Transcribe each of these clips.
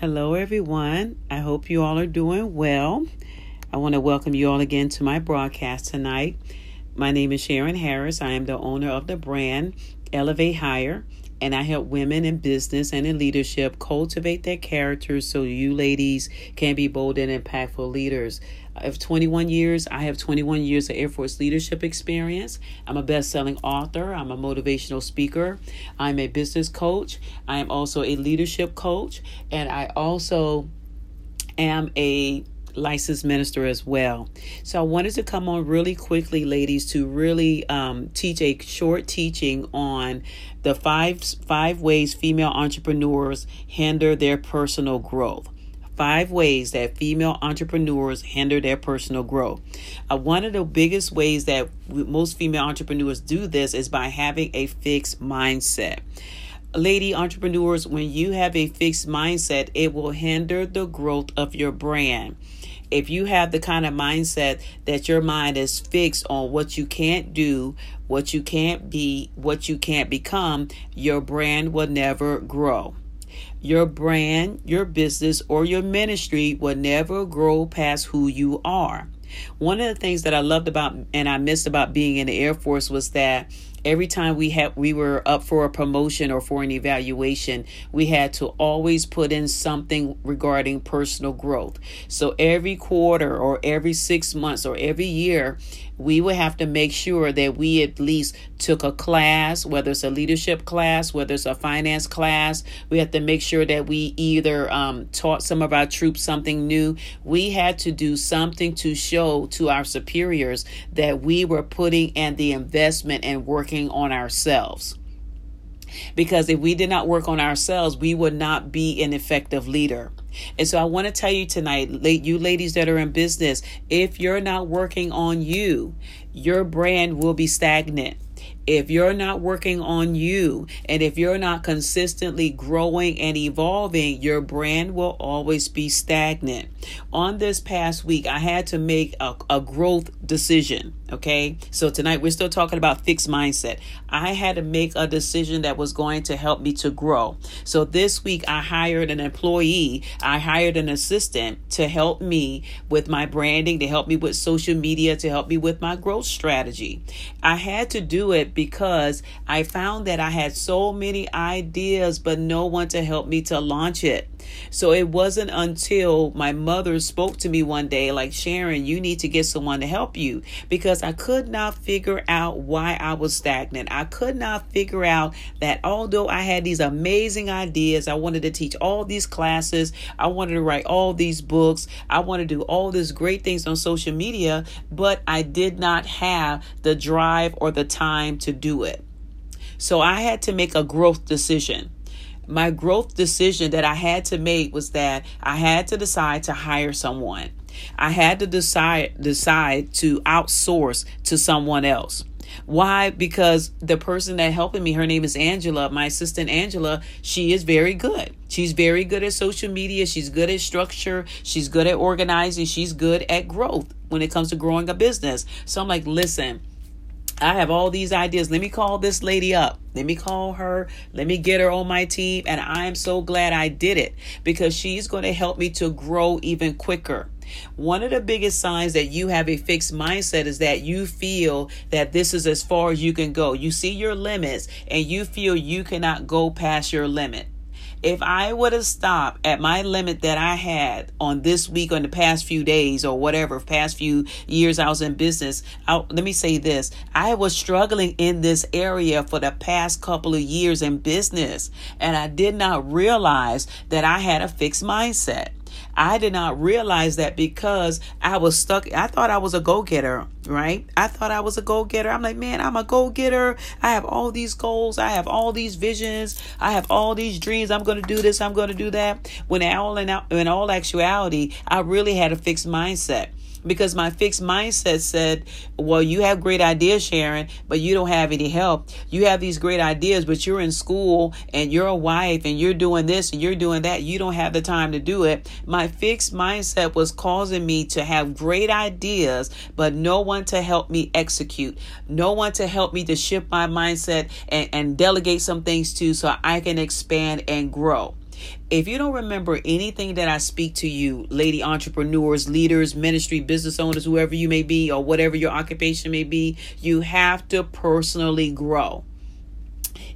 Hello, everyone. I hope you all are doing well. I want to welcome you all again to my broadcast tonight. My name is Sharon Harris. I am the owner of the brand Elevate Higher, and I help women in business and in leadership cultivate their characters so you ladies can be bold and impactful leaders. I have 21 years. I have 21 years of Air Force leadership experience. I'm a best selling author. I'm a motivational speaker. I'm a business coach. I am also a leadership coach. And I also am a licensed minister as well. So I wanted to come on really quickly, ladies, to really um, teach a short teaching on the five five ways female entrepreneurs hinder their personal growth. Five ways that female entrepreneurs hinder their personal growth. Uh, one of the biggest ways that most female entrepreneurs do this is by having a fixed mindset lady entrepreneurs, when you have a fixed mindset, it will hinder the growth of your brand if you have the kind of mindset that your mind is fixed on what you can't do, what you can't be, what you can't become, your brand will never grow. Your brand, your business, or your ministry will never grow past who you are. One of the things that I loved about and I missed about being in the Air Force was that every time we had we were up for a promotion or for an evaluation we had to always put in something regarding personal growth so every quarter or every 6 months or every year we would have to make sure that we at least took a class, whether it's a leadership class, whether it's a finance class. We have to make sure that we either um, taught some of our troops something new. We had to do something to show to our superiors that we were putting in the investment and working on ourselves. Because if we did not work on ourselves, we would not be an effective leader. And so I want to tell you tonight, late you ladies that are in business, if you're not working on you, your brand will be stagnant if you're not working on you and if you're not consistently growing and evolving, your brand will always be stagnant. On this past week, I had to make a, a growth decision. Okay. So tonight we're still talking about fixed mindset. I had to make a decision that was going to help me to grow. So this week I hired an employee, I hired an assistant to help me with my branding, to help me with social media, to help me with my growth strategy. I had to do it because I found that I had so many ideas, but no one to help me to launch it. So it wasn't until my mother spoke to me one day, like, Sharon, you need to get someone to help you because I could not figure out why I was stagnant. I could not figure out that although I had these amazing ideas, I wanted to teach all these classes, I wanted to write all these books, I wanted to do all these great things on social media, but I did not have the drive or the time to do it. So I had to make a growth decision my growth decision that I had to make was that I had to decide to hire someone. I had to decide decide to outsource to someone else. Why? Because the person that helping me, her name is Angela, my assistant Angela, she is very good. She's very good at social media. She's good at structure. She's good at organizing. She's good at growth when it comes to growing a business. So I'm like, listen, I have all these ideas. Let me call this lady up. Let me call her. Let me get her on my team. And I'm so glad I did it because she's going to help me to grow even quicker. One of the biggest signs that you have a fixed mindset is that you feel that this is as far as you can go. You see your limits and you feel you cannot go past your limit. If I would have stopped at my limit that I had on this week, on the past few days, or whatever, past few years I was in business, I, let me say this I was struggling in this area for the past couple of years in business, and I did not realize that I had a fixed mindset. I did not realize that because I was stuck. I thought I was a go getter, right? I thought I was a go getter. I'm like, man, I'm a go getter. I have all these goals. I have all these visions. I have all these dreams. I'm going to do this. I'm going to do that. When all in, in all actuality, I really had a fixed mindset because my fixed mindset said, well, you have great ideas, Sharon, but you don't have any help. You have these great ideas, but you're in school and you're a wife and you're doing this and you're doing that. You don't have the time to do it. My fixed mindset was causing me to have great ideas, but no one to help me execute, no one to help me to shift my mindset and, and delegate some things to so I can expand and grow. If you don't remember anything that I speak to you, lady entrepreneurs, leaders, ministry, business owners, whoever you may be, or whatever your occupation may be, you have to personally grow.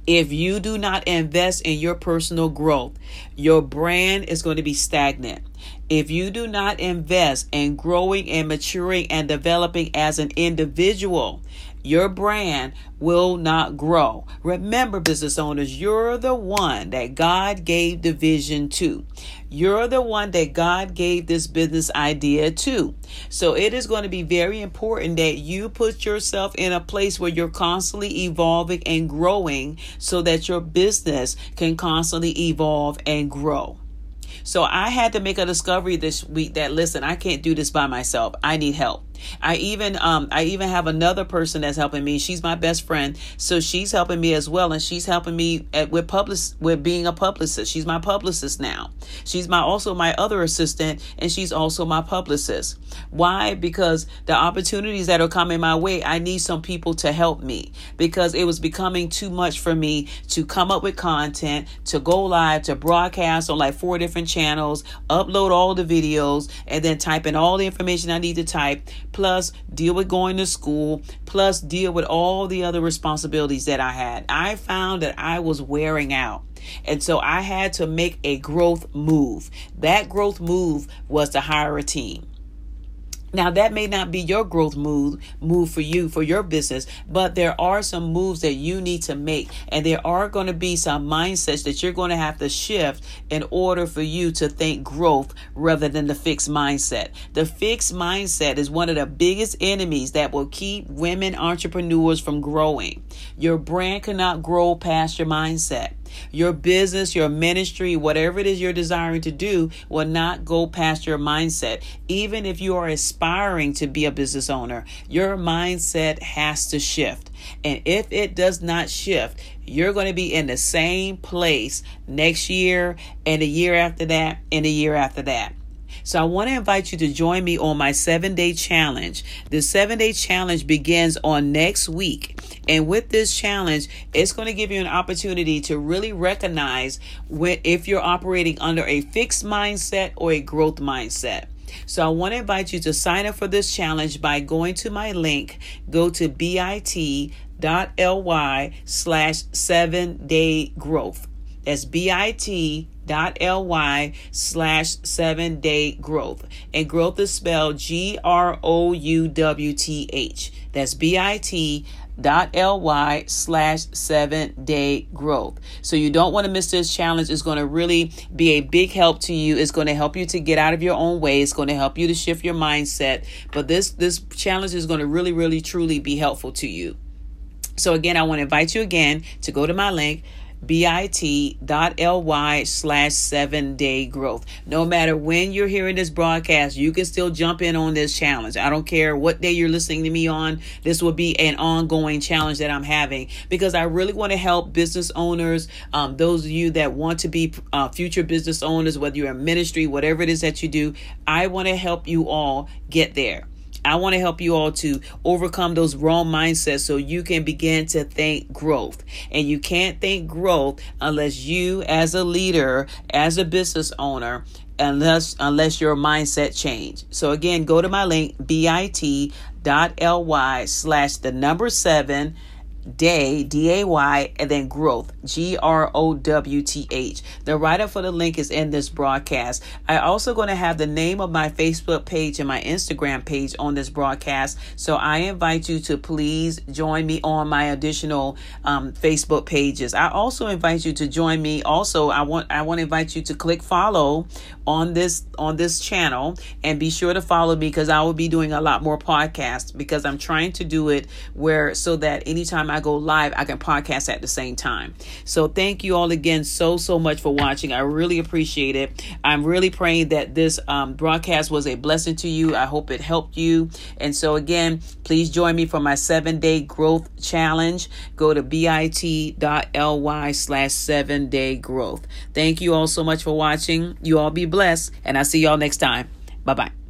If you do not invest in your personal growth, your brand is going to be stagnant. If you do not invest in growing and maturing and developing as an individual, your brand will not grow. Remember, business owners, you're the one that God gave the vision to. You're the one that God gave this business idea to. So it is going to be very important that you put yourself in a place where you're constantly evolving and growing so that your business can constantly evolve and grow. So I had to make a discovery this week that listen, I can't do this by myself. I need help. I even um I even have another person that's helping me. She's my best friend, so she's helping me as well, and she's helping me at, with public with being a publicist. She's my publicist now. She's my also my other assistant, and she's also my publicist. Why? Because the opportunities that are coming my way, I need some people to help me because it was becoming too much for me to come up with content, to go live, to broadcast on like four different channels, upload all the videos, and then type in all the information I need to type plus deal with going to school, plus deal with all the other responsibilities that I had. I found that I was wearing out. And so I had to make a growth move. That growth move was to hire a team. Now that may not be your growth move move for you for your business, but there are some moves that you need to make and there are going to be some mindsets that you're going to have to shift in order for you to think growth rather than the fixed mindset. The fixed mindset is one of the biggest enemies that will keep women entrepreneurs from growing. Your brand cannot grow past your mindset. Your business, your ministry, whatever it is you're desiring to do, will not go past your mindset. Even if you are aspiring to be a business owner, your mindset has to shift. And if it does not shift, you're going to be in the same place next year and the year after that and the year after that. So I want to invite you to join me on my seven day challenge. The seven day challenge begins on next week. And with this challenge, it's going to give you an opportunity to really recognize when, if you're operating under a fixed mindset or a growth mindset. So I want to invite you to sign up for this challenge by going to my link. Go to bit.ly slash seven day growth. That's bit.ly slash seven day growth. And growth is spelled G R O U W T H. That's bit dot ly slash seven day growth. So you don't want to miss this challenge. It's going to really be a big help to you. It's going to help you to get out of your own way. It's going to help you to shift your mindset. But this this challenge is going to really really truly be helpful to you. So again i want to invite you again to go to my link bit.ly slash seven day growth. No matter when you're hearing this broadcast, you can still jump in on this challenge. I don't care what day you're listening to me on. This will be an ongoing challenge that I'm having because I really want to help business owners, um, those of you that want to be uh, future business owners, whether you're in ministry, whatever it is that you do, I want to help you all get there. I want to help you all to overcome those wrong mindsets so you can begin to think growth. And you can't think growth unless you, as a leader, as a business owner, unless unless your mindset change. So again, go to my link bit.ly slash the number seven day, D A Y, and then growth, G R O W T H. The write up for the link is in this broadcast. I also going to have the name of my Facebook page and my Instagram page on this broadcast. So I invite you to please join me on my additional um, Facebook pages. I also invite you to join me. Also, I want I want to invite you to click follow on this on this channel and be sure to follow me because I will be doing a lot more podcasts because I'm trying to do it where so that anytime I go live I can podcast at the same time. So thank you all again so so much for watching. I really appreciate it. I'm really praying that this um, broadcast was a blessing to you. I hope it helped you. And so again, please join me for my seven day growth challenge. Go to bit.ly slash seven day growth. Thank you all so much for watching. You all be blessed, and I'll see y'all next time. Bye bye.